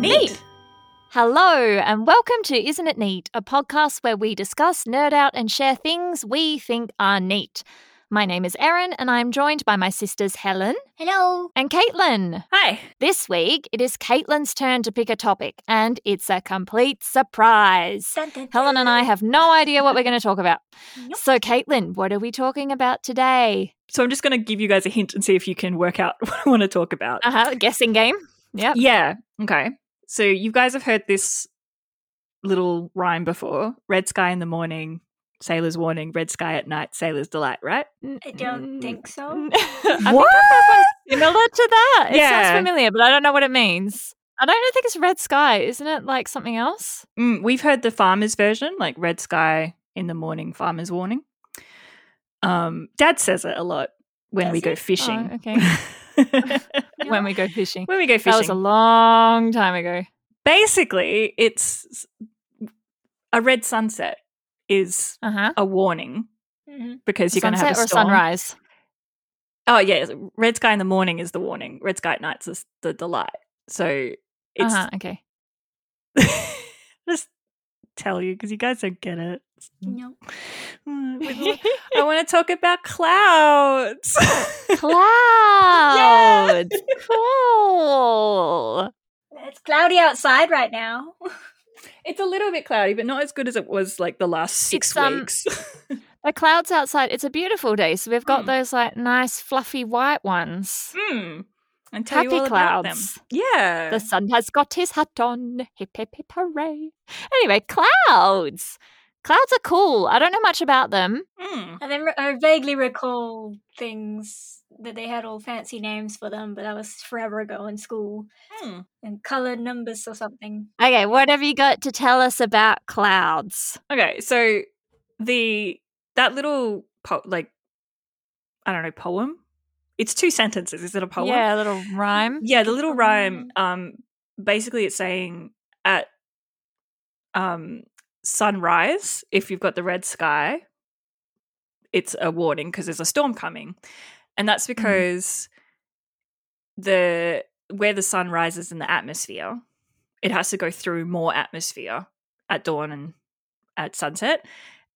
Neat. Hello, and welcome to Isn't It Neat, a podcast where we discuss, nerd out, and share things we think are neat. My name is Erin, and I'm joined by my sisters Helen Hello. and Caitlin. Hi. This week, it is Caitlin's turn to pick a topic, and it's a complete surprise. Dun, dun, Helen and I have no idea what we're going to talk about. Nope. So, Caitlin, what are we talking about today? So I'm just going to give you guys a hint and see if you can work out what I want to talk about. Uh huh. Guessing game. Yeah. Yeah. Okay. So you guys have heard this little rhyme before Red sky in the morning, sailor's warning, red sky at night, sailor's delight, right? I don't think so. I think I've heard similar to that. It Yeah. sounds familiar, but I don't know what it means. I don't think it's red sky. Isn't it like something else? Mm, we've heard the farmer's version, like red sky in the morning, farmer's warning. Um, Dad says it a lot when Does we go fishing. Oh, okay. When we go fishing. when we go fishing. That was a long time ago. Basically, it's a red sunset is Uh huh. a warning Mhm. because you're going to have a storm. or sunrise. Oh yeah, red sky in the morning is the warning. Red sky at night is the delight. So Uh it's huh. Okay. just tell you because you guys don't get it. No. Mm, I want to talk about clouds. Clouds. Cool. It's cloudy outside right now. It's a little bit cloudy, but not as good as it was like the last six It's, um, weeks. The clouds outside. It's a beautiful day, so we've got Mm. those like nice fluffy white ones. Hmm. And tell you Happy all about them. clouds. Yeah. The sun has got his hat on. Hip hip hip hooray. Anyway, clouds. Clouds are cool. I don't know much about them. Hmm. I, then I vaguely recall things that they had all fancy names for them, but that was forever ago in school. Hmm. And colored numbers or something. Okay, what have you got to tell us about clouds? Okay, so the that little po- like I don't know poem. It's two sentences. Is it a poem? Yeah, a little rhyme. Yeah, the little rhyme. Um, basically, it's saying at um sunrise, if you've got the red sky, it's a warning because there's a storm coming, and that's because the where the sun rises in the atmosphere, it has to go through more atmosphere at dawn and at sunset.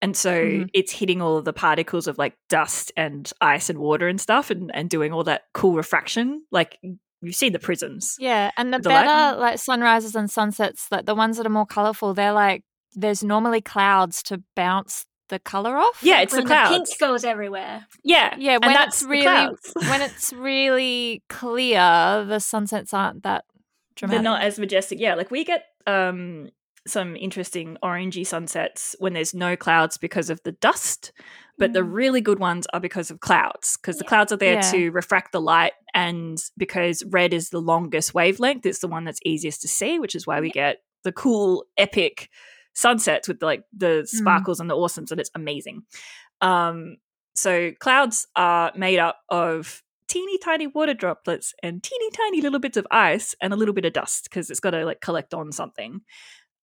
And so Mhm. it's hitting all of the particles of like dust and ice and water and stuff and, and doing all that cool refraction. Like you've seen the prisms. Yeah, and the, The light- better like sunrises and sunsets, like the ones that are more colorful, they're like there's normally clouds to bounce the color off. Yeah, it's when the the pink goes everywhere. yeah. Yeah, and when that's it's really when it's really clear, the sunsets aren't that dramatic. They're not as majestic. Yeah, like we get um some interesting orangey sunsets when there's no clouds because of the dust, but the Mm. really good ones are because of clouds because the clouds are there Yeah. to refract the light and because red is the longest wavelength, it's the one that's easiest to see, which is why we get the cool epic sunsets with like the sparkles and the awesomes and it's amazing. Um so clouds are made up of teeny tiny water droplets and teeny tiny little bits of ice and a little bit of dust because it's got to like collect on something.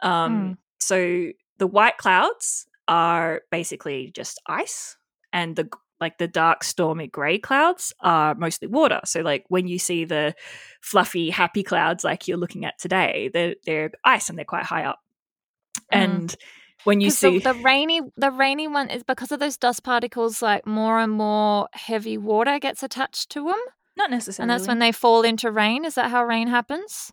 Um, So the white clouds are basically just ice, and the like the dark stormy gray clouds are mostly water. So like when you see the fluffy happy clouds like you're looking at today, they're they're ice and they're quite high up. Mm. And when you see the, the rainy the rainy one is because of those dust particles like more and more heavy water gets attached to them not necessarily, and that's when they fall into rain. Is that how rain happens?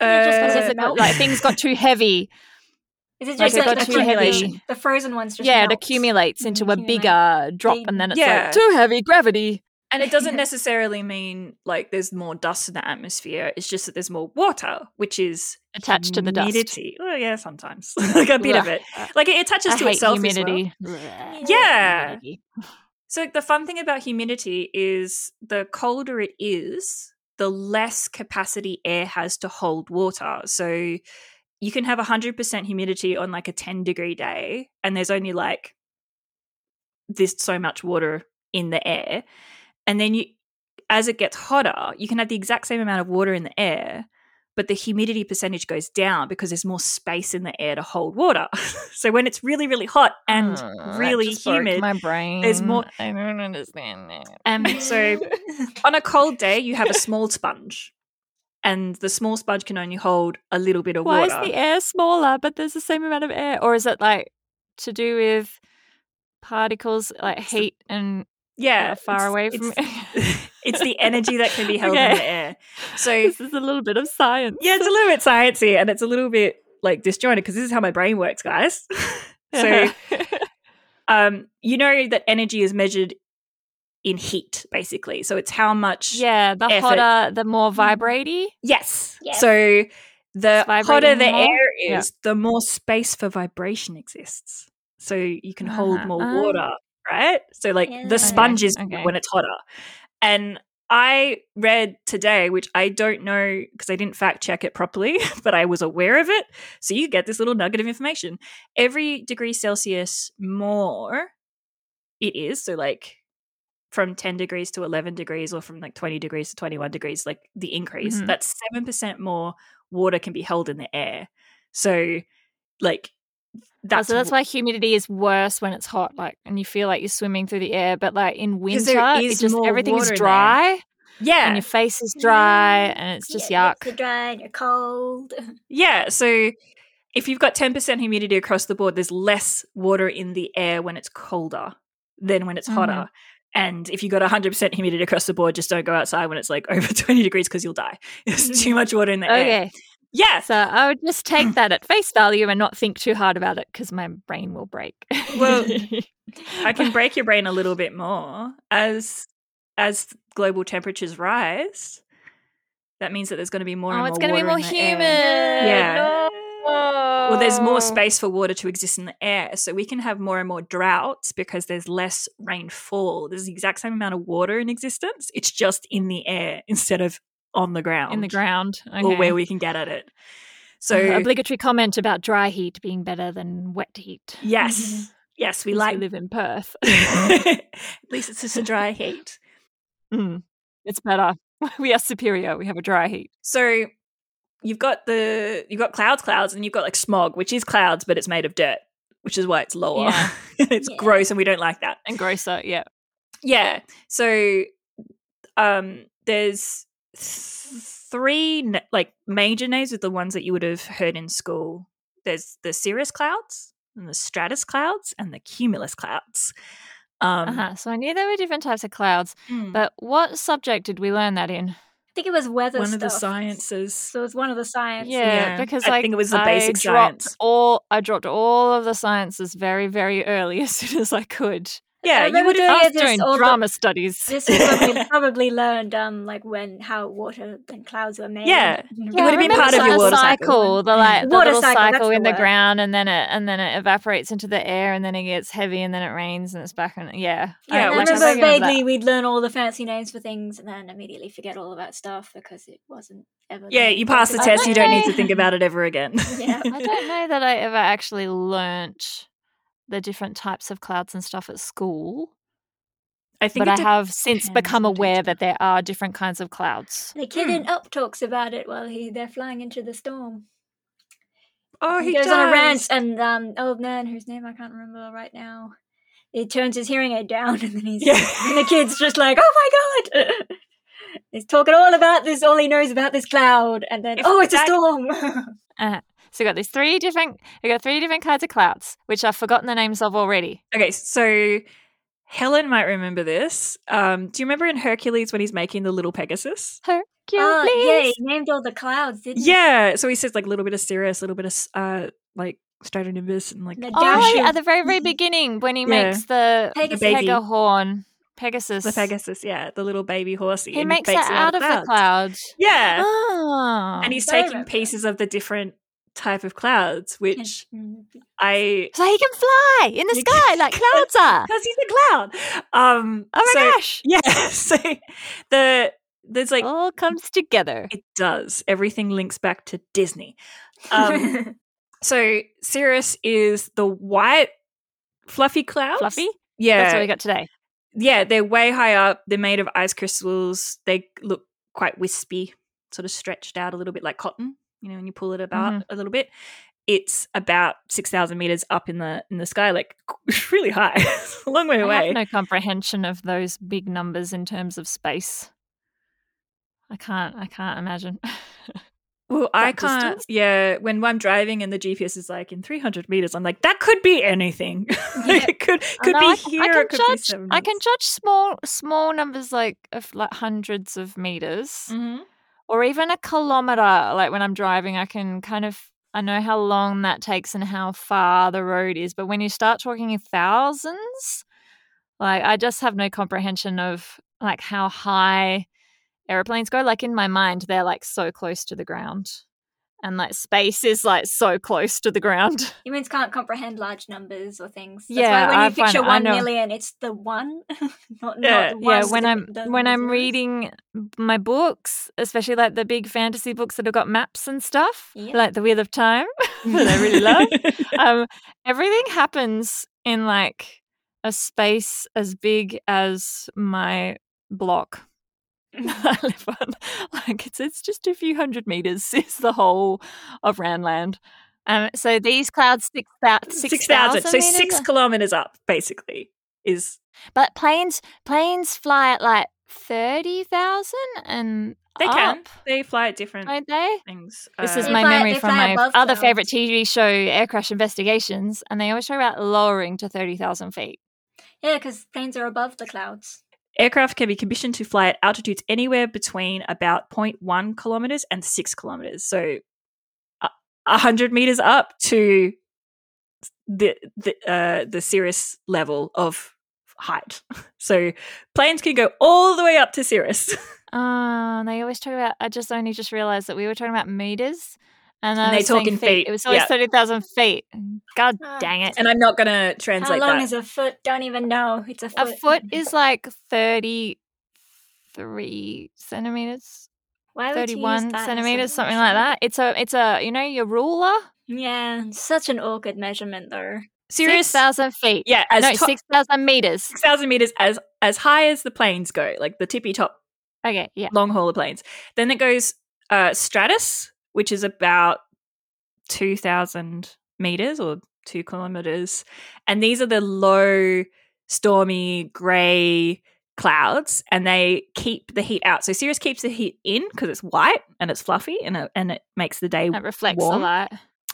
Just Uh, because it like things got too heavy. Is it just like, got the, too heavy. The frozen ones just yeah it accumulates into a bigger drop Big- and then it's Yeah. like too heavy gravity. And it doesn't necessarily mean like there's more dust in the atmosphere. It's just that there's more water, which is attached to the dust humidity. Oh yeah, sometimes like a bit of it. Like it attaches I to itself humidity well. Yeah. Humidity. So the fun thing about humidity is the colder it is, the less capacity air has to hold water. So you can have 100% humidity on like a 10 degree day and there's only like this so much water in the air. And then you as it gets hotter, you can have the exact same amount of water in the air, but the humidity percentage goes down because there's more space in the air to hold water. so when it's really, really hot and Oh, really humid, My brain. there's more- I don't understand that. and so on a cold day, you have a small sponge, and the small sponge can only hold a little bit of Why water. Why is the air smaller, but there's the same amount of air? Or is it like to do with particles, like heat and yeah, far away from it's, the energy that can be held in the air. So this is a little bit of science. yeah, it's a little bit sciencey, and it's a little bit like disjointed because this is how my brain works, guys. so um, you know that energy is measured in heat, basically. So it's how much. yeah, the effort. hotter, the more vibratey. Yes. Yes. So the hotter the more? air Yeah. is, the more space for vibration exists. So you can hold Uh-huh. more Ah. water, right? So like Yeah. the sponge is okay. when it's hotter. And I read today, which I don't know because I didn't fact check it properly, but I was aware of it. So you get this little nugget of information. Every degree Celsius more it is, so like from 10 degrees to 11 degrees or from like 20 degrees to 21 degrees, like the increase, Mhm. that's 7% more water can be held in the air. So like that's so that's why humidity is worse when it's hot, like, and you feel like you're swimming through the air. But like in winter, it is just everything's in there. dry, yeah. and your face is dry, and it's just yeah, yuck. You're dry and you're cold. Yeah, so if you've got 10% humidity across the board, there's less water in the air when it's colder than when it's hotter. Mm-hmm. And if you've got 100% humidity across the board, just don't go outside when it's like over 20 degrees because you'll die. There's too mm-hmm. much water in the air. Yeah. so I would just take that at face value and not think too hard about it because my brain will break. Well, I can break your brain a little bit more as as global temperatures rise. That means that there's going to be more oh, it's going to be more humid. Yeah. No. Well, there's more space for water to exist in the air. So we can have more and more droughts because there's less rainfall. There's the exact same amount of water in existence. It's just in the air instead of on the ground. in the ground. Okay. Or where we can get at it. So, Uh, obligatory comment about dry heat being better than wet heat. yes. Yes, we like. live in Perth. At least it's just a dry heat. Mm, it's better. We are superior. We have a dry heat. So you've got the you've got clouds, clouds, and you've got like smog, which is clouds, but it's made of dirt, which is why it's lower. Yeah. it's Yeah. gross, and we don't like that. And grosser, yeah. Yeah. So um there's th- three na- like major names with the ones that you would have heard in school. There's the cirrus clouds, and the stratus clouds, and the cumulus clouds. Um uh-huh. So I knew there were different types of clouds, mm, but what subject did we learn that in? I think it was weather one of the sciences. So it was one of the sciences. Yeah, Yeah, because I think it was the I basic dropped science. All I dropped all of the sciences very, very early as soon as I could. Yeah, you would have doing I it was this doing all the- drama studies. This is when we probably learned um like when how water and clouds were made. Yeah. And It would have been part of your water cycle. The like the Water little cycle, cycle, that's the in the ground, and then it and then it evaporates into the air, and then it gets heavy, and then it rains, and it's back, and yeah, Yeah, I which remember vaguely we'd learn all the fancy names for things and then immediately forget all about stuff because it wasn't ever. Yeah, you pass the test, you don't need to think about it ever again. Yeah. I don't know that I ever actually learnt the different types of clouds and stuff at school, I think but I have since become aware that there are different kinds of clouds. The kid Hmm. in Up talks about it while he they're flying into the storm. Oh, he, he, goes does. on a rant, and um, old man whose name I can't remember right now, he turns his hearing aid down, and then he's Yeah. and the kid's just like, "Oh my god!" He's talking all about this. All he knows about this cloud, and then If oh, it's a storm. Uh, so we got these three different we got three different kinds of clouds, which I've forgotten the names of already. Okay, so Helen might remember this. Um, do you remember in Hercules when he's making the little Pegasus? Hercules. Oh, yeah, he named all the clouds, didn't he? Yeah, so he says like a little bit of Cirrus, a little bit of uh, like Stratonimbus, and like The Oh, yeah, at the very, very beginning when he Yeah. makes the, Pegasus. the baby. Pegahorn, Pegasus. the Pegasus. Yeah, the little baby horsey. He makes it out of the clouds. Yeah, Oh. and he's taking pieces of the different type of clouds, which Mm. I so he can fly in the sky like clouds are. because he's a cloud. Um, Oh my so- gosh. Yeah, so the there's like All comes together. it does. Everything links back to Disney. Um, so Cirrus is the white fluffy clouds. Fluffy? Yeah. That's what we got today. yeah, they're way high up. They're made of ice crystals. They look quite wispy. sort of stretched out a little bit like cotton. You know, when you pull it about a little bit, it's about six thousand meters up in the in the sky, like really high, a long way I away. have no comprehension of those big numbers in terms of space. I can't. I can't imagine. Well, I can't. distance? Yeah, when I'm driving and the GPS is like in 300 meters, I'm like, that could be anything. like, it could could be I, here. I can could judge. I can judge small small numbers like of like hundreds of meters, Mhm. Or even a kilometer. Like when I'm driving, I can kind of I know how long that takes and how far the road is. But when you start talking in thousands, like I just have no comprehension of like how high airplanes go. Like in my mind, they're like so close to the ground. And like space is like so close to the ground. Humans can't comprehend large numbers or things. That's Yeah, why when I you find- picture I million, it's the one, not, Yeah, not yeah when i'm when i'm reading my books especially like the big fantasy books that have got maps and stuff Yeah. like the wheel of time that i really love um everything happens in like a space as big as my block I live on. Like it's it's just a few hundred meters is the whole of Randland. Um, so these clouds six thousand Six thousand, so six kilometers up, basically, is But planes planes fly at like thirty thousand and they can they fly at different don't they? things. This Uh, is my fly- memory from my other clouds. favorite TV show, Air Crash Investigations, and they always talk about lowering to thirty thousand feet. Yeah, because planes are above the clouds. Aircraft can be commissioned to fly at altitudes anywhere between about 0.1 kilometers and six kilometers. So, a a hundred meters up to the the uh, the Cirrus level of height. So, planes can go all the way up to Cirrus. Uh, they always talk about. I just only just realized that we were talking about meters, and, I And they was saying talk in feet, It was always yeah. thirty thousand feet. God Ah. dang it! and I'm not going to translate How long that. is a foot? Don't even know. It's a foot. A foot. foot is like thirty three centimeters, Why would you use thirty one that as a centimeters, something like that. It's a it's a you know your ruler. Yeah, such an awkward measurement though. Six Cirrus, thousand feet. yeah, as no, top- six thousand meters. 6,000 meters as as high as the planes go, like the tippy top Okay, yeah. long hauler planes. Then it goes uh, stratus, which is about 2,000 meters or two kilometers. And these are the low, stormy, grey clouds, and they keep the heat out. So Cirrus keeps the heat in because it's white and it's fluffy and it, and it makes the day That reflects warm. the light.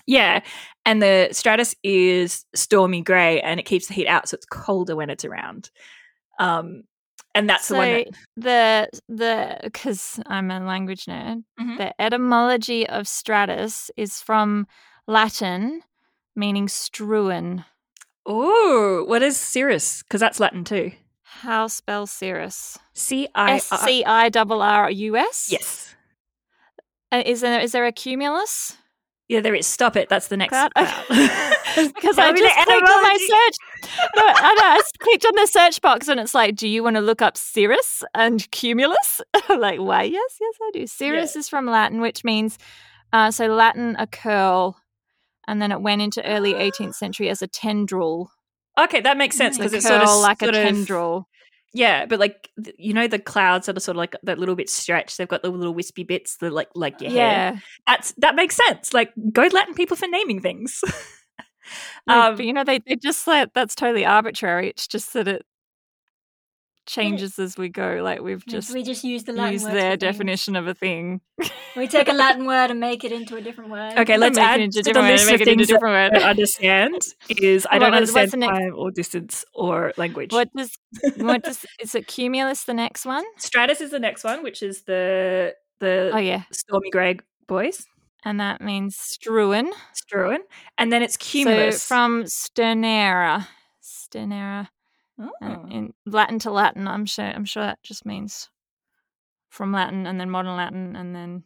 Yeah. And the stratus is stormy grey and it keeps the heat out. So it's colder when it's around. Um, and that's so the one that. the the because I'm a language nerd. Mhm. The etymology of stratus is from Latin, meaning strewn. Ooh, what is Cirrus? Because that's Latin too. How spell Cirrus? C I S C I double R U S. Yes. Uh, Is there is there a cumulus? Yeah, there is. Stop it. That's the next. Because I just clicked on my search. No, I know. I just clicked on the search box and it's like, do you want to look up cirrus and cumulus? Like, why? Yes, yes, I do. Cirrus is from Latin, which means uh, so Latin a curl, and then it went into early 18th century as a tendril. Okay, that makes sense because it's sort of like sort a tendril. Yeah, but like you know the clouds that are sort of like that little bit stretched. They've got the little wispy bits, the like like your hair. Yeah, That's that makes sense. Like go Latin people for naming things. Like, Um, but you know they they just like that's totally arbitrary. It's just that it changes as we go. Like we've just we just use the Latin used words their for things. definition of a thing. We take a Latin word and make it into a different word. Okay, let's Make it add into to the different word, list make of it into things different I word. don't understand is I don't was- understand the next- time or distance or language. What does what does is it cumulus the next one? Stratus is the next one, which is the the Oh yeah, Stormy Grey boys, and that means strewn. Struan, and then it's cumulus So from sternere, sternere, Uh, oh. and in Latin to Latin. I'm sure. I'm sure that just means from Latin and then modern Latin and then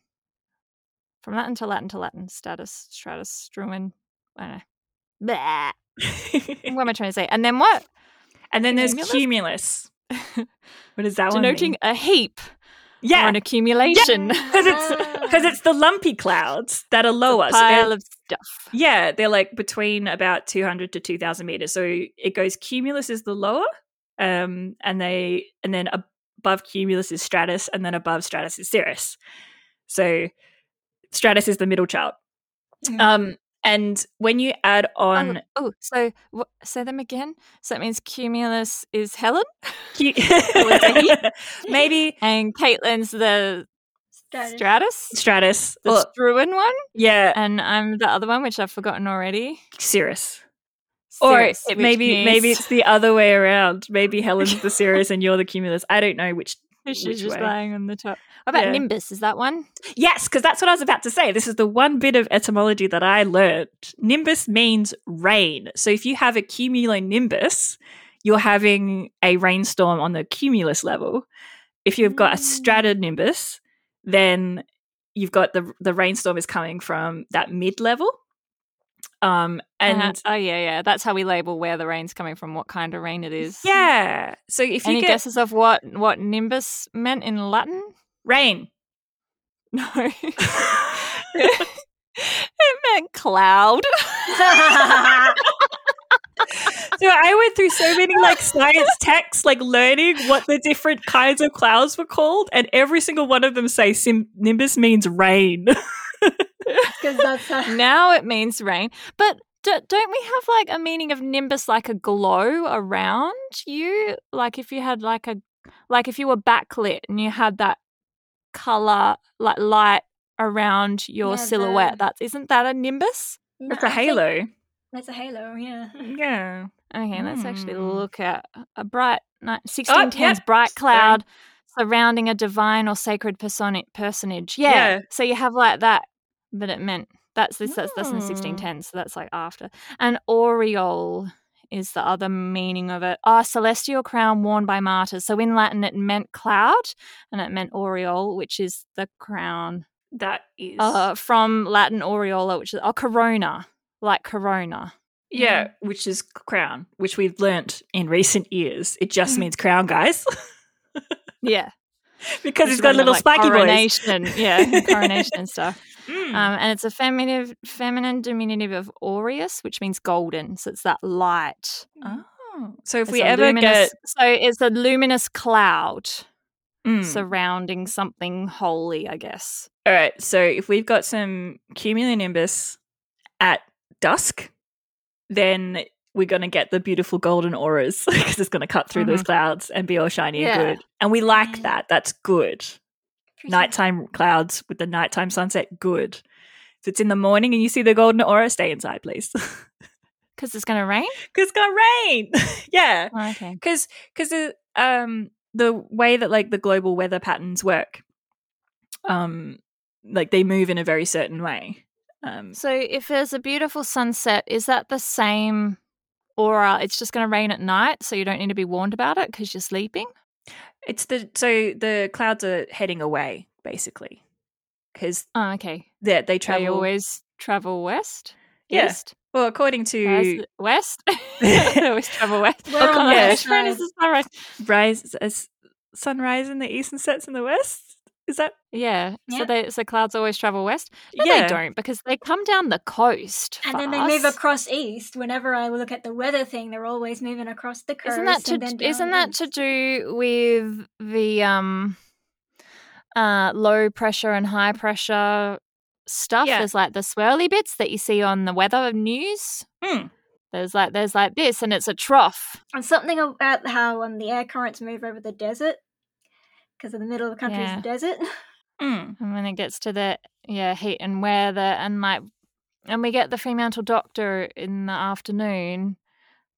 from Latin to Latin to Latin. Status, stratus, strewn. I don't know. What am I trying to say? And then what? and then there's Cumulus? cumulus. What does that one Denoting a heap or Yeah, an accumulation. because it's because it's the lumpy clouds that are lower. a So pile of stuff. yeah, they're like between about 200 to 2000 meters. So it goes cumulus is the lower, um, and they and then above cumulus is stratus, and then above stratus is cirrus. So stratus is the middle child. Mm. Um, and when you add oh, on, Oh, oh, so say them again. So that means Cumulus is Helen, maybe and Caitlin's the Stratus. Stratus, stratus, the or, Struan one, yeah, and I'm the other one, which I've forgotten already. Cirrus. Or Cirrus, it- which maybe maybe it's the other way around. Maybe Helen's the Cirrus and you're the Cumulus. I don't know which. She's just way. lying on the top. What about Yeah. Nimbus? Is that one? Yes, because that's what I was about to say. This is the one bit of etymology that I learned. Nimbus means rain. So if you have a cumulonimbus, you're having a rainstorm on the cumulus level. If you've got a Mm. stratonimbus, then you've got the the rainstorm is coming from that mid level. Um and Uh, oh yeah, yeah. That's how we label where the rain's coming from, what kind of rain it is. yeah. So if you Any guesses of what what nimbus meant in Latin? rain, No. it meant cloud. So I went through so many like science texts, like learning what the different kinds of clouds were called, and every single one of them say sim- nimbus means rain. Because that's how, now it means rain. But do, don't we have like a meaning of nimbus like a glow around you? Like if you had like a like if you were backlit and you had that color like light around your Yeah, silhouette. the- That's isn't that a nimbus? No, it's a think halo. That's a halo, yeah. Yeah. Okay, let's actually Hmm. look at a bright ni- 1610s yep, bright sorry. cloud surrounding a divine or sacred personi- personage. Yeah. Yeah. So you have like that, but it meant that's this that's, that's in the Hmm. 1610s, so that's like after. And aureole is the other meaning of it. Ah, celestial crown worn by martyrs. So in Latin it meant cloud and it meant aureole, which is the crown. That is. Uh, from Latin aureola, which is oh corona, like corona. yeah, which is crown, which we've learnt in recent years. It just means crown, guys, Yeah. because it's got a little like spiky boys. coronation, yeah, coronation and stuff. Mm. Um, and it's a feminine, feminine diminutive of aureus, which means golden. So it's that light. oh. So if It's we ever luminous, get so it's a luminous cloud Mm. surrounding something holy, I guess. All right. So if we've got some cumulonimbus at dusk, then we're going to get the beautiful golden auras because it's going to cut through those clouds and be all shiny Yeah. and good. And we like Mm. that. That's good. Pretty- Nighttime clouds with the nighttime sunset, good. If it's in the morning and you see the golden aura, stay inside, please. Because it's going to rain? Because it's going to rain. yeah. Oh, okay. Because because um the way that like the global weather patterns work, um, like they move in a very certain way. Um, So if there's a beautiful sunset, is that the same aura? Uh, it's just going to rain at night, so you don't need to be warned about it because you're sleeping? it's the so the clouds are heading away basically because Oh, okay. they they They travel. always travel west? Yeah. East? well, according to West? they always travel west. We're Oh, yeah. west Which is side. the sunrise? rise uh, sunrise in the east and sets in the west. Is that Yeah. Yeah. So they so clouds always travel west. No, yeah? they don't because they come down the coast. And then they move across east. Whenever I look at the weather thing, they're always moving across the coast. Isn't that to then isn't that to do with the um uh low pressure and high pressure stuff? Yeah. There's like the swirly bits that you see on the weather news. Hmm. There's like there's like this and it's a trough. And something about how um, the air currents move over the desert because in the middle of the country Yeah. is the desert. Mm. And when it gets to the yeah, heat and weather and like and we get the Fremantle doctor in the afternoon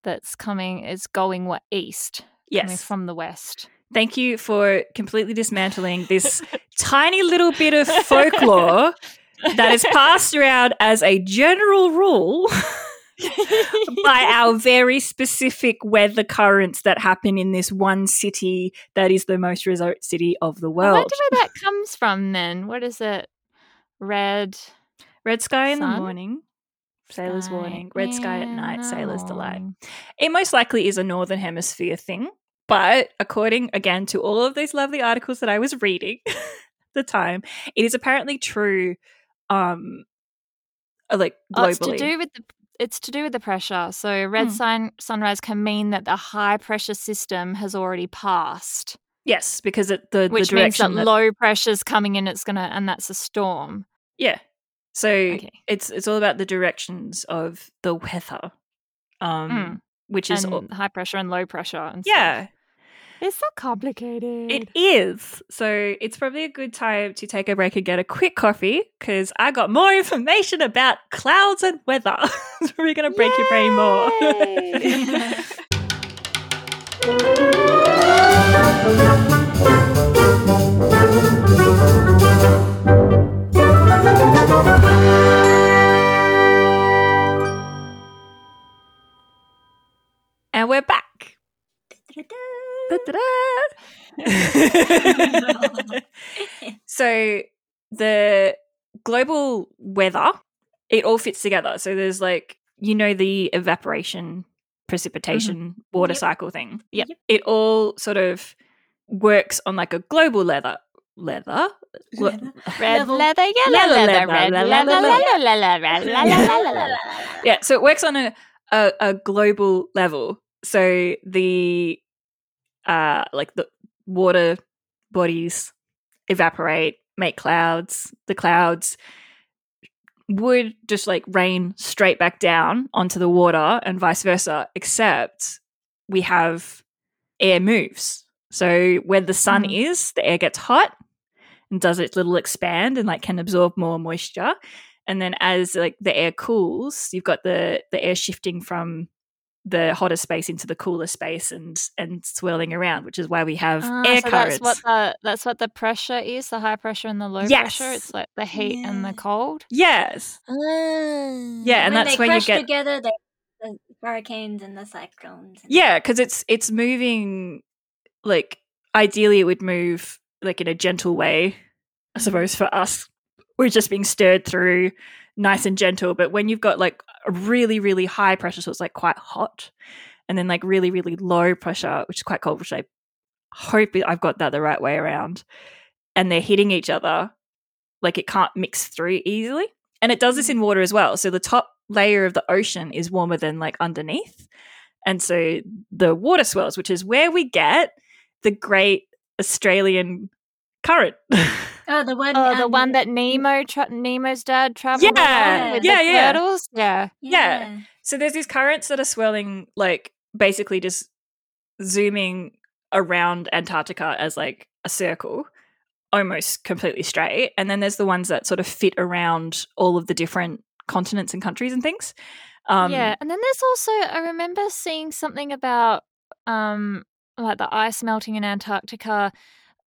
that's coming is going what east. Coming Yes. from the west. Thank you for completely dismantling this tiny little bit of folklore that is passed around as a general rule by our very specific weather currents that happen in this one city that is the most resort city of the I world. wonder where that comes from then. What is it? Red Red sky in the morning, sailor's sky warning. Red sky at night, the sailor's delight. It most likely is a northern hemisphere thing, but according again to all of these lovely articles that I was reading at the time, it is apparently true um uh, like Oh, it's to do with the it's to do with the pressure. So red Hmm. sun sunrise can mean that the high pressure system has already passed. Yes, because it, the which the means that, direction that- low pressure's coming in. It's gonna, and that's a storm. yeah. So Okay. it's it's all about the directions of the weather, um, Mm. which is all- high pressure and low pressure. And stuff. It's so complicated. it is. So it's probably a good time to take a break and get a quick coffee because I got more information about clouds and weather. so we're gonna break your brain more. And we're back. Da-da-da. So the global weather, it all fits together. So there's like you know the evaporation, precipitation, water Yep. cycle thing. Yep. It all sort of works on like a global leather leather. Red leather, yellow Leather, red leather. yeah, so it works on a, a, a global level. So the uh like the water bodies evaporate, make clouds. The clouds would just like rain straight back down onto the water and vice versa, except we have air moves. So where the sun Mhm. is, the air gets hot and does its little expand and like can absorb more moisture. And then as like the air cools, you've got the the air shifting from the hotter space into the cooler space and and swirling around, which is why we have Ah, air so currents. that's what the that's what the pressure is, the high pressure and the low pressure. Yes. It's like the heat and the cold. yes. Yeah, when and that's they where you get together, they, the hurricanes and the cyclones. and- Yeah, because it's it's moving like ideally it would move like in a gentle way. I suppose for us, we're just being stirred through nice and gentle. But when you've got like a really really high pressure, so it's like quite hot, and then like really really low pressure, which is quite cold, which I hope I've got that the right way around, and they're hitting each other, like it can't mix through easily. And it does this in mm. water as well. So the top layer of the ocean is warmer than like underneath. And so the water swells, which is where we get the great Australian current. Oh, the one. Oh, the um, one that Nemo, tra- Nemo's dad traveled Yeah, on with yeah, the yeah. turtles. Yeah, yeah. so there's these currents that are swirling, like basically just zooming around Antarctica as like a circle, almost completely straight. And then there's the ones that sort of fit around all of the different continents and countries and things. Um, yeah. And then there's also I remember seeing something about um like the ice melting in Antarctica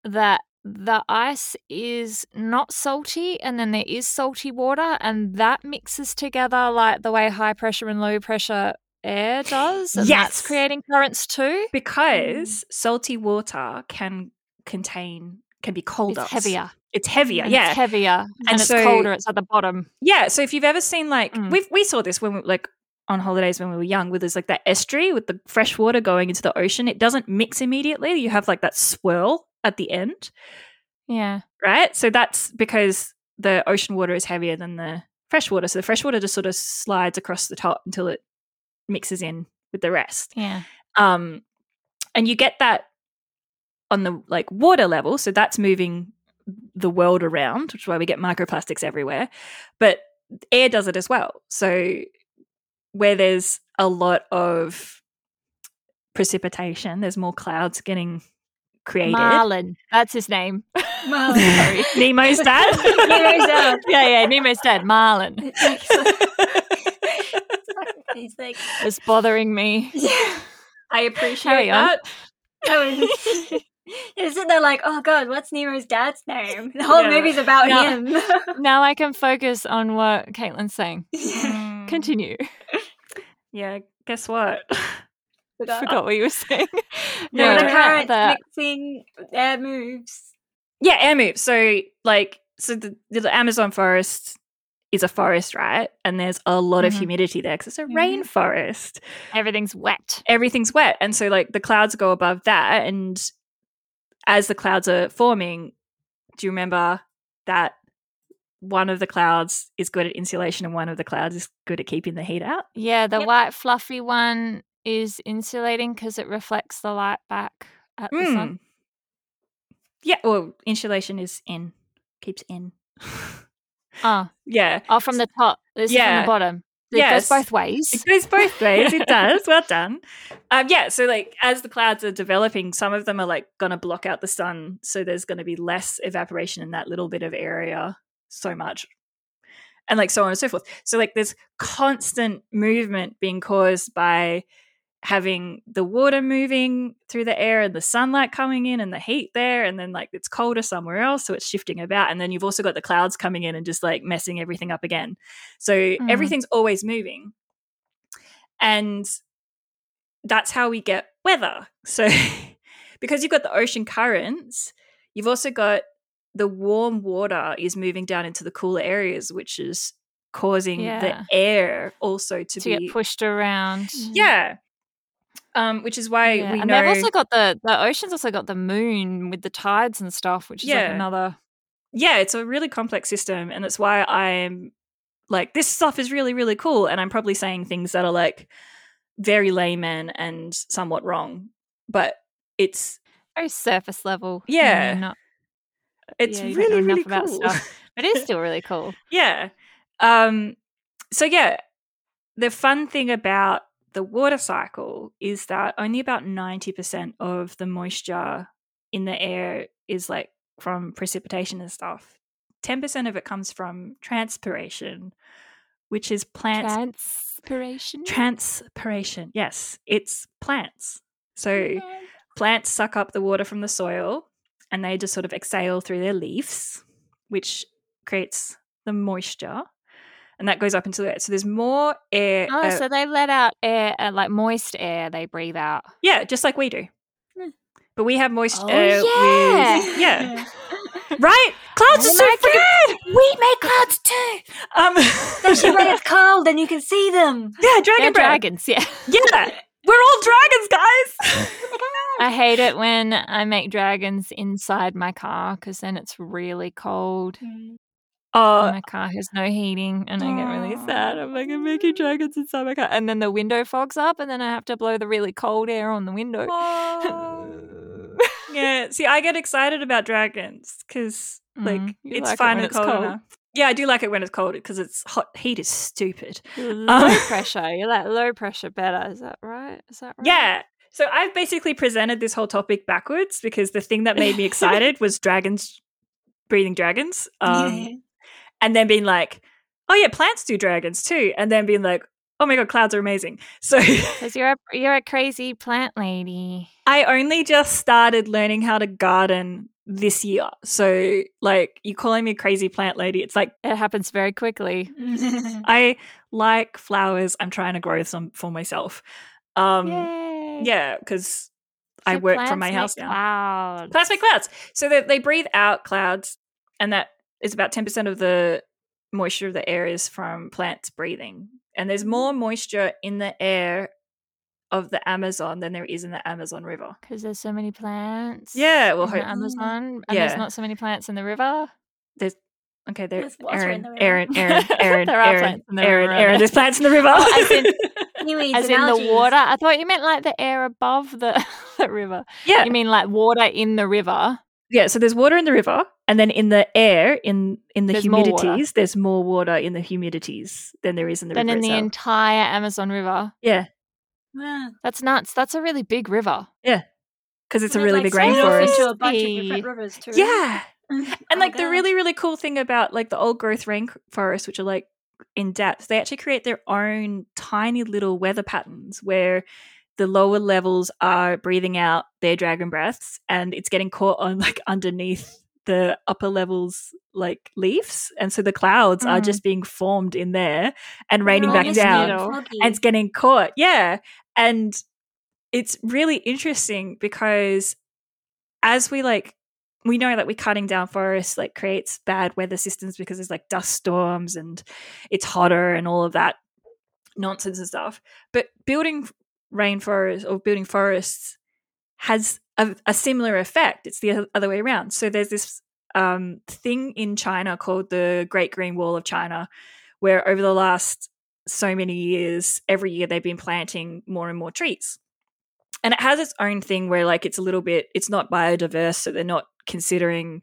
that the ice is not salty and then there is salty water and that mixes together like the way high pressure and low pressure air does and Yes. that's creating currents too because salty water can contain can be colder. it's heavier It's heavier, and yeah. it's heavier and, it's so- colder it's at the bottom Yeah, so if you've ever seen like Mm. we we saw this when we like on holidays when we were young, where there's like that estuary with the fresh water going into the ocean, it doesn't mix immediately. You have like that swirl at the end, yeah right? So that's because the ocean water is heavier than the fresh water. So the fresh water just sort of slides across the top until it mixes in with the rest. yeah Um, and you get that on the like water level, so that's moving the world around, which is why we get microplastics everywhere. But air does it as well. So where there's a lot of precipitation, there's more clouds getting created. marlin that's his name Well, Sorry. Nemo's dad. Nemo's dad. yeah yeah Nemo's dad. marlin He's like, was bothering me yeah. I appreciate Carry on. that. I was, you're there like, oh god, what's Nemo's dad's name? The whole Yeah. movie's about No. him. now I can focus on what Caitlin's saying. Continue. Yeah, guess what? Forgot. Forgot what you were saying. No, Yeah. the current that- mixing air moves. Yeah, air moves. So like so the, the Amazon forest is a forest, right? And there's a lot of Mhm. humidity there because it's a Mhm. rainforest. Everything's wet. Everything's wet. And so like the clouds go above that and as the clouds are forming, do you remember that one of the clouds is good at insulation and one of the clouds is good at keeping the heat out? Yeah, the Yep. white fluffy one is insulating because it reflects the light back at the sun. Mm. Yeah, well, insulation is in, keeps in. Oh, yeah. oh, from the top. This is from the bottom. It Yes. goes both ways. It goes both ways. It does. Well done. Um, yeah. So, like, as the clouds are developing, some of them are like going to block out the sun. So, there's going to be less evaporation in that little bit of area so much. And like so on and so forth. So, like, there's constant movement being caused by having the water moving through the air and the sunlight coming in and the heat there. And then, like, it's colder somewhere else. So, it's shifting about. And then you've also got the clouds coming in and just like messing everything up again. So Mm. everything's always moving. And that's how we get weather. So because you've got the ocean currents, you've also got the warm water is moving down into the cooler areas, which is causing Yeah. the air also to, to be get pushed around. Yeah. Um, which is why Yeah, we and know they've also got the the ocean's also got the moon with the tides and stuff, which is Yeah. like another. yeah, it's a really complex system, and that's why I'm like, this stuff is really, really cool. And I'm probably saying things that are like very layman and somewhat wrong, but it's Very surface level. Yeah. not- it's yeah, really, really cool. It is still really cool. yeah. Um. So yeah, the fun thing about the water cycle is that only about ninety percent of the moisture in the air is like from precipitation and stuff. Ten percent of it comes from transpiration, which is plants Transpiration. Transpiration. Yes, it's plants. So plants suck up the water from the soil and they just sort of exhale through their leaves, which creates the moisture. And that goes up into the air. So there's more air. oh, uh, so they let out air, uh, like moist air. They breathe out. yeah, just like we do. Hmm. But we have moist Oh, air yeah. with. Yeah. Right? Clouds are so freaking. We make clouds too. Um, Especially when it's cold and you can see them. yeah, dragon dragons. Yeah. Yeah. We're all dragons, guys. I hate it when I make dragons inside my car because then it's really cold. and Oh, my car has no heating and I get really sad. I'm like, I'm making dragons inside my car. And then the window fogs up and then I have to blow the really cold air on the window. yeah. See, I get excited about dragons because like Mm, you it's like it fine when and it's cold, cold. Yeah, I do like it when it's cold because it's hot. Heat is stupid. low Um, pressure. You like low pressure better. Is that right? Is that right? Yeah. So I've basically presented this whole topic backwards because the thing that made me excited was dragons breathing dragons. Um, Yeah. And then being like, oh yeah, plants do dragons too. And then being like, oh my god, clouds are amazing. So Because you're a, you're a crazy plant lady. I only just started learning how to garden this year. So like you calling me a crazy plant lady, it's like It happens very quickly. I like flowers. I'm trying to grow some for myself. Um Yay. yeah, because I work from my house now. Clouds. Plants make clouds. So that they breathe out clouds and that is about 10% of the moisture of the air is from plants breathing. And there's mm. more moisture in the air of the Amazon than there is in the Amazon River. Because there's so many plants. Yeah, well, in the hope- Amazon, and Yeah. there's not so many plants in the river. There's okay, there There's water in Erin, the river. Erin, Erin, Erin, There are Erin, plants in the Erin, river. Erin, there's plants in the river. Oh, as in- Seaweeds As in the water. I thought you meant like the air above the, the river. yeah, You mean like water in the river? Yeah. So there's water in the river, and then in the air, in in the There's more humidities, there's more water in the humidities than there is in the river. Than river in the itself. entire Amazon River. yeah, Yeah. That's nuts. That's a really big river. Yeah. Because it's a really like, big rainforest. into a bunch of different rivers too. Yeah, and Oh, like the really really cool thing about like the old growth rainforests, which are like in depth, they actually create their own tiny little weather patterns where the lower levels are breathing out their dragon breaths, and it's getting caught on like underneath the upper levels like leaves, and so the clouds are Mm. just being formed in there and raining back down. and and it's getting caught. Yeah. And it's really interesting because as we like, we know that we're cutting down forests like creates bad weather systems because there's like dust storms and it's hotter and all of that nonsense and stuff. But building rainforests or building forests has a, a similar effect. It's the other way around. So there's this um, thing in China called the Great Green Wall of China, where over the last so many years, every year they've been planting more and more trees. and it has its own thing where like it's a little bit it's not biodiverse so they're not considering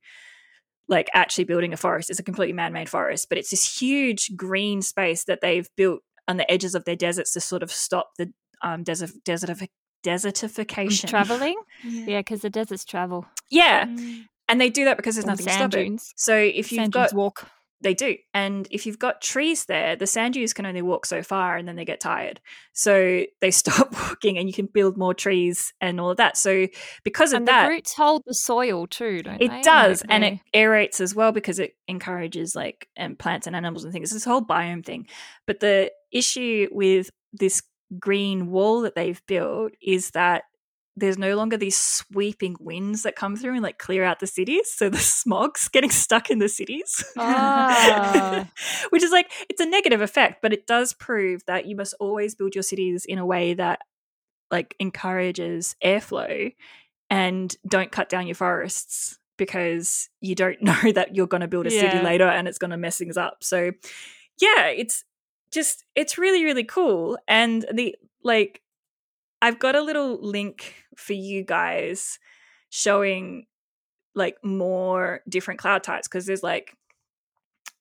like actually building a forest it's a completely man-made forest but it's this huge green space that they've built on the edges of their deserts to sort of stop the um desert desertific- desertification Traveling? Yeah, because the deserts travel. yeah Mm. and they do that because there's And nothing sand stopping dunes. so if you've Sand got dunes walk. they do. And if you've got trees there, the sand dunes can only walk so far and then they get tired. So they stop walking and you can build more trees and all of that. So because of And that, roots hold the soil too, don't they? it does. And it aerates as well because it encourages like and plants and animals and things. It's this whole biome thing. But the issue with this green wall that they've built is that there's no longer these sweeping winds that come through and like clear out the cities. So the smog's getting stuck in the cities. Ah. Which is like, it's a negative effect, but it does prove that you must always build your cities in a way that like encourages airflow and don't cut down your forests because you don't know that you're going to build a city later and it's going to mess things up. So, yeah, it's just, it's really, really cool. And the like, I've got a little link for you guys showing like more different cloud types because there's like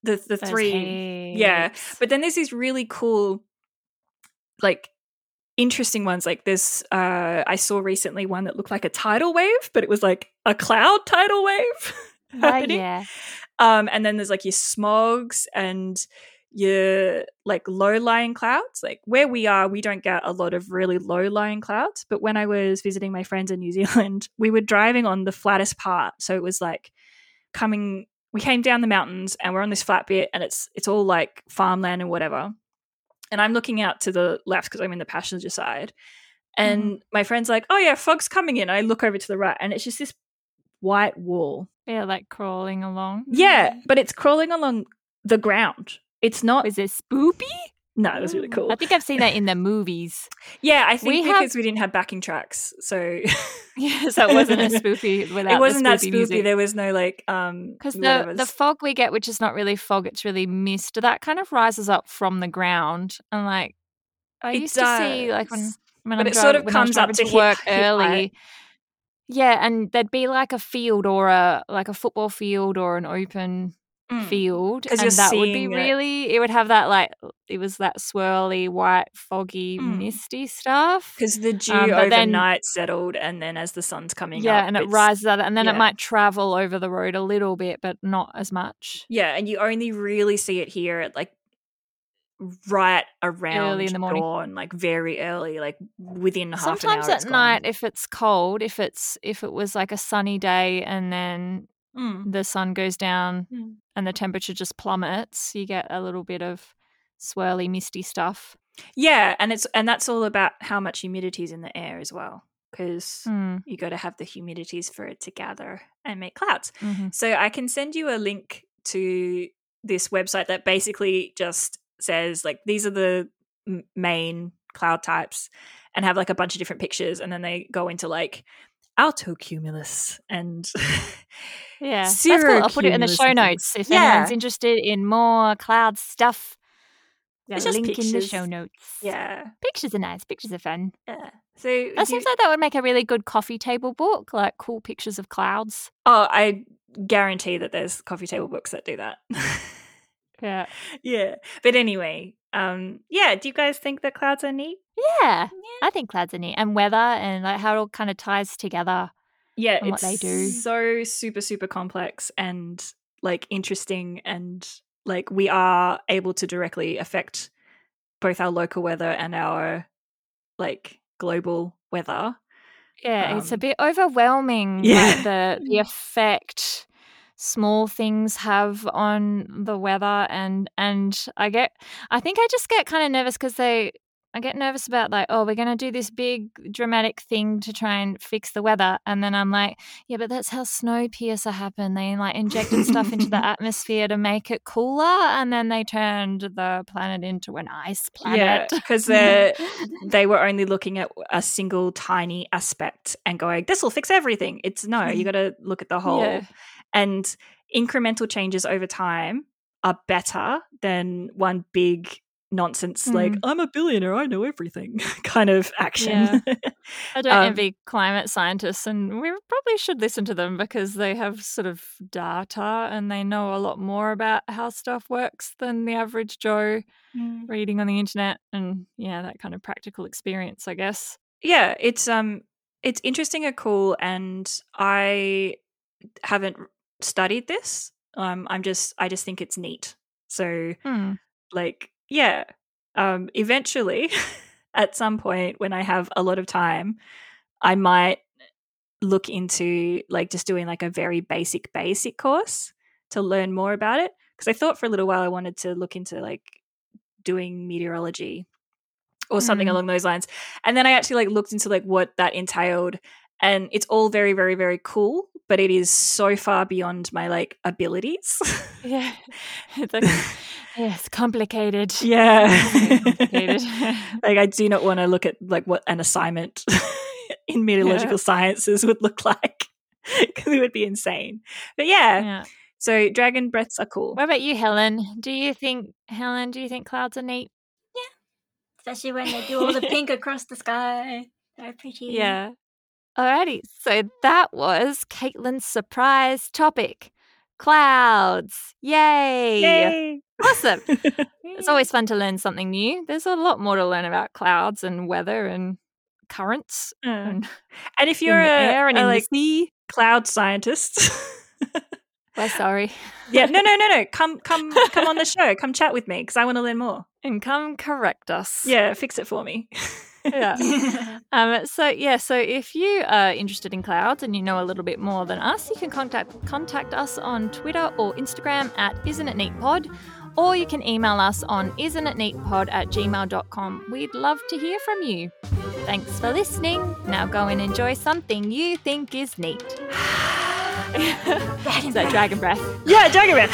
the the Those three yeah, but then there's these really cool like interesting ones like this uh i saw recently one that looked like a tidal wave but it was like a cloud tidal wave Oh, happening yeah. um and then there's like your smogs and your like low lying clouds. Like where we are we don't get a lot of really low lying clouds but when i was visiting my friends in new zealand we were driving on the flattest part. So it was like coming we came down the mountains and we're on this flat bit and it's it's all like farmland and whatever. And i'm looking out to the left because i'm in the passenger side. Mm-hmm. And my friend's like oh yeah fog's coming in. I look over to the right and it's just this white wall. Yeah, like crawling along. yeah mm-hmm. but it's crawling along the ground it's not Is it spoopy? no it was really cool I think I've seen that in the movies. yeah i think We because have- we didn't have backing tracks so Yeah, so it wasn't a spoopy without it wasn't the that spoopy spoopy music. there was no like um Because the, the fog we get, which is not really fog, it's really mist, that kind of rises up from the ground. And like, I It used to see, like, when, does. when But I'm it sort driving- of I was comes up to hip- work hip early. Yeah, and there'd be like a field or a like a football field or an open Mm. field, and that would be it. really. It would have that like it was that swirly, white, foggy, Mm. misty stuff. because the dew Um, but then- overnight settled and then as the sun's coming Yeah, up and it rises out, and then yeah. it might travel over the road a little bit, but not as much. yeah and you only really see it here at like right around early in the morning. dawn like very early like within half Sometimes an hour at night, if it's cold, if it's if it was like a sunny day, and then Mm. the sun goes down Mm. and the temperature just plummets, you get a little bit of swirly, misty stuff. yeah and it's and that's all about how much humidity is in the air as well because Mm, you got to have the humidities for it to gather and make clouds mhm. So I can send you a link to this website that basically just says like these are the m- main cloud types and have like a bunch of different pictures and then they go into like altocumulus and Yeah, that's cool. I'll put it in the show notes if anyone's interested in more cloud stuff. Got It's a just link in the show notes. yeah pictures are nice. Pictures are fun. yeah so That you- seems like that would make a really good coffee table book, like cool pictures of clouds. oh i guarantee that there's coffee table books that do that Yeah, yeah but anyway um yeah do you guys think that clouds are neat yeah. I think clouds are neat, and weather, and like how it all kind of ties together. yeah it's what they do. so super super complex and like interesting and like we are able to directly affect both our local weather and our like global weather Yeah, it's a Um, bit overwhelming. like, Yeah. the the effect small things have on the weather, and and I get, I think I just get kind of nervous because they. I get nervous about like, oh, we're gonna do this big dramatic thing to try and fix the weather, and then I'm like, yeah, but that's how Snowpiercer happened. They like injected stuff into the atmosphere to make it cooler, and then they turned the planet into an ice planet. yeah because they they were only looking at a single tiny aspect and going this will fix everything it's no you hmm. got to look at the whole Yeah. and incremental changes over time are better than one big nonsense like Mm. I'm a billionaire, I know everything kind of action. I don't Um, envy climate scientists, and we probably should listen to them because they have sort of data and they know a lot more about how stuff works than the average Joe Mm. reading on the internet. And yeah, that kind of practical experience, I guess. yeah, it's um it's interesting and cool and I haven't studied this. Um I'm just I just think it's neat. So Hmm. like yeah um eventually at some point when i have a lot of time i might look into like just doing like a very basic basic course to learn more about it because i thought for a little while i wanted to look into like doing meteorology or something Mm. along those lines and then i actually like looked into like what that entailed and it's all very very very cool but it is so far beyond my like abilities Yeah. It's like, yes, complicated. yeah complicated. like I do not want to look at like what an assignment in meteorological Yeah. sciences would look like because it would be insane. But yeah, yeah. so dragon breaths are cool. What about you, Helen? Do you think, Helen, do you think clouds are neat? Yeah. Especially when they do all the pink across the sky. They're pretty. Yeah. Alrighty. So that was Caitlin's surprise topic clouds. Yay. Yay! Awesome. It's always fun to learn something new. There's a lot more to learn about clouds and weather and currents Uh, and and if you're a, and a, like cloud scientist, We're sorry. yeah, no, no, no, no, come, come, come on the show. Come chat with me because I want to learn more. And come correct us. Yeah, fix it for me. Yeah. Um, so yeah, so if you are interested in clouds and you know a little bit more than us, you can contact contact us on Twitter or Instagram at isn't it neat pod, or you can email us on isn't it neat pod at gmail.com. We'd love to hear from you. Thanks for listening. Now go and enjoy something you think is neat. is that dragon breath? yeah, dragon breath.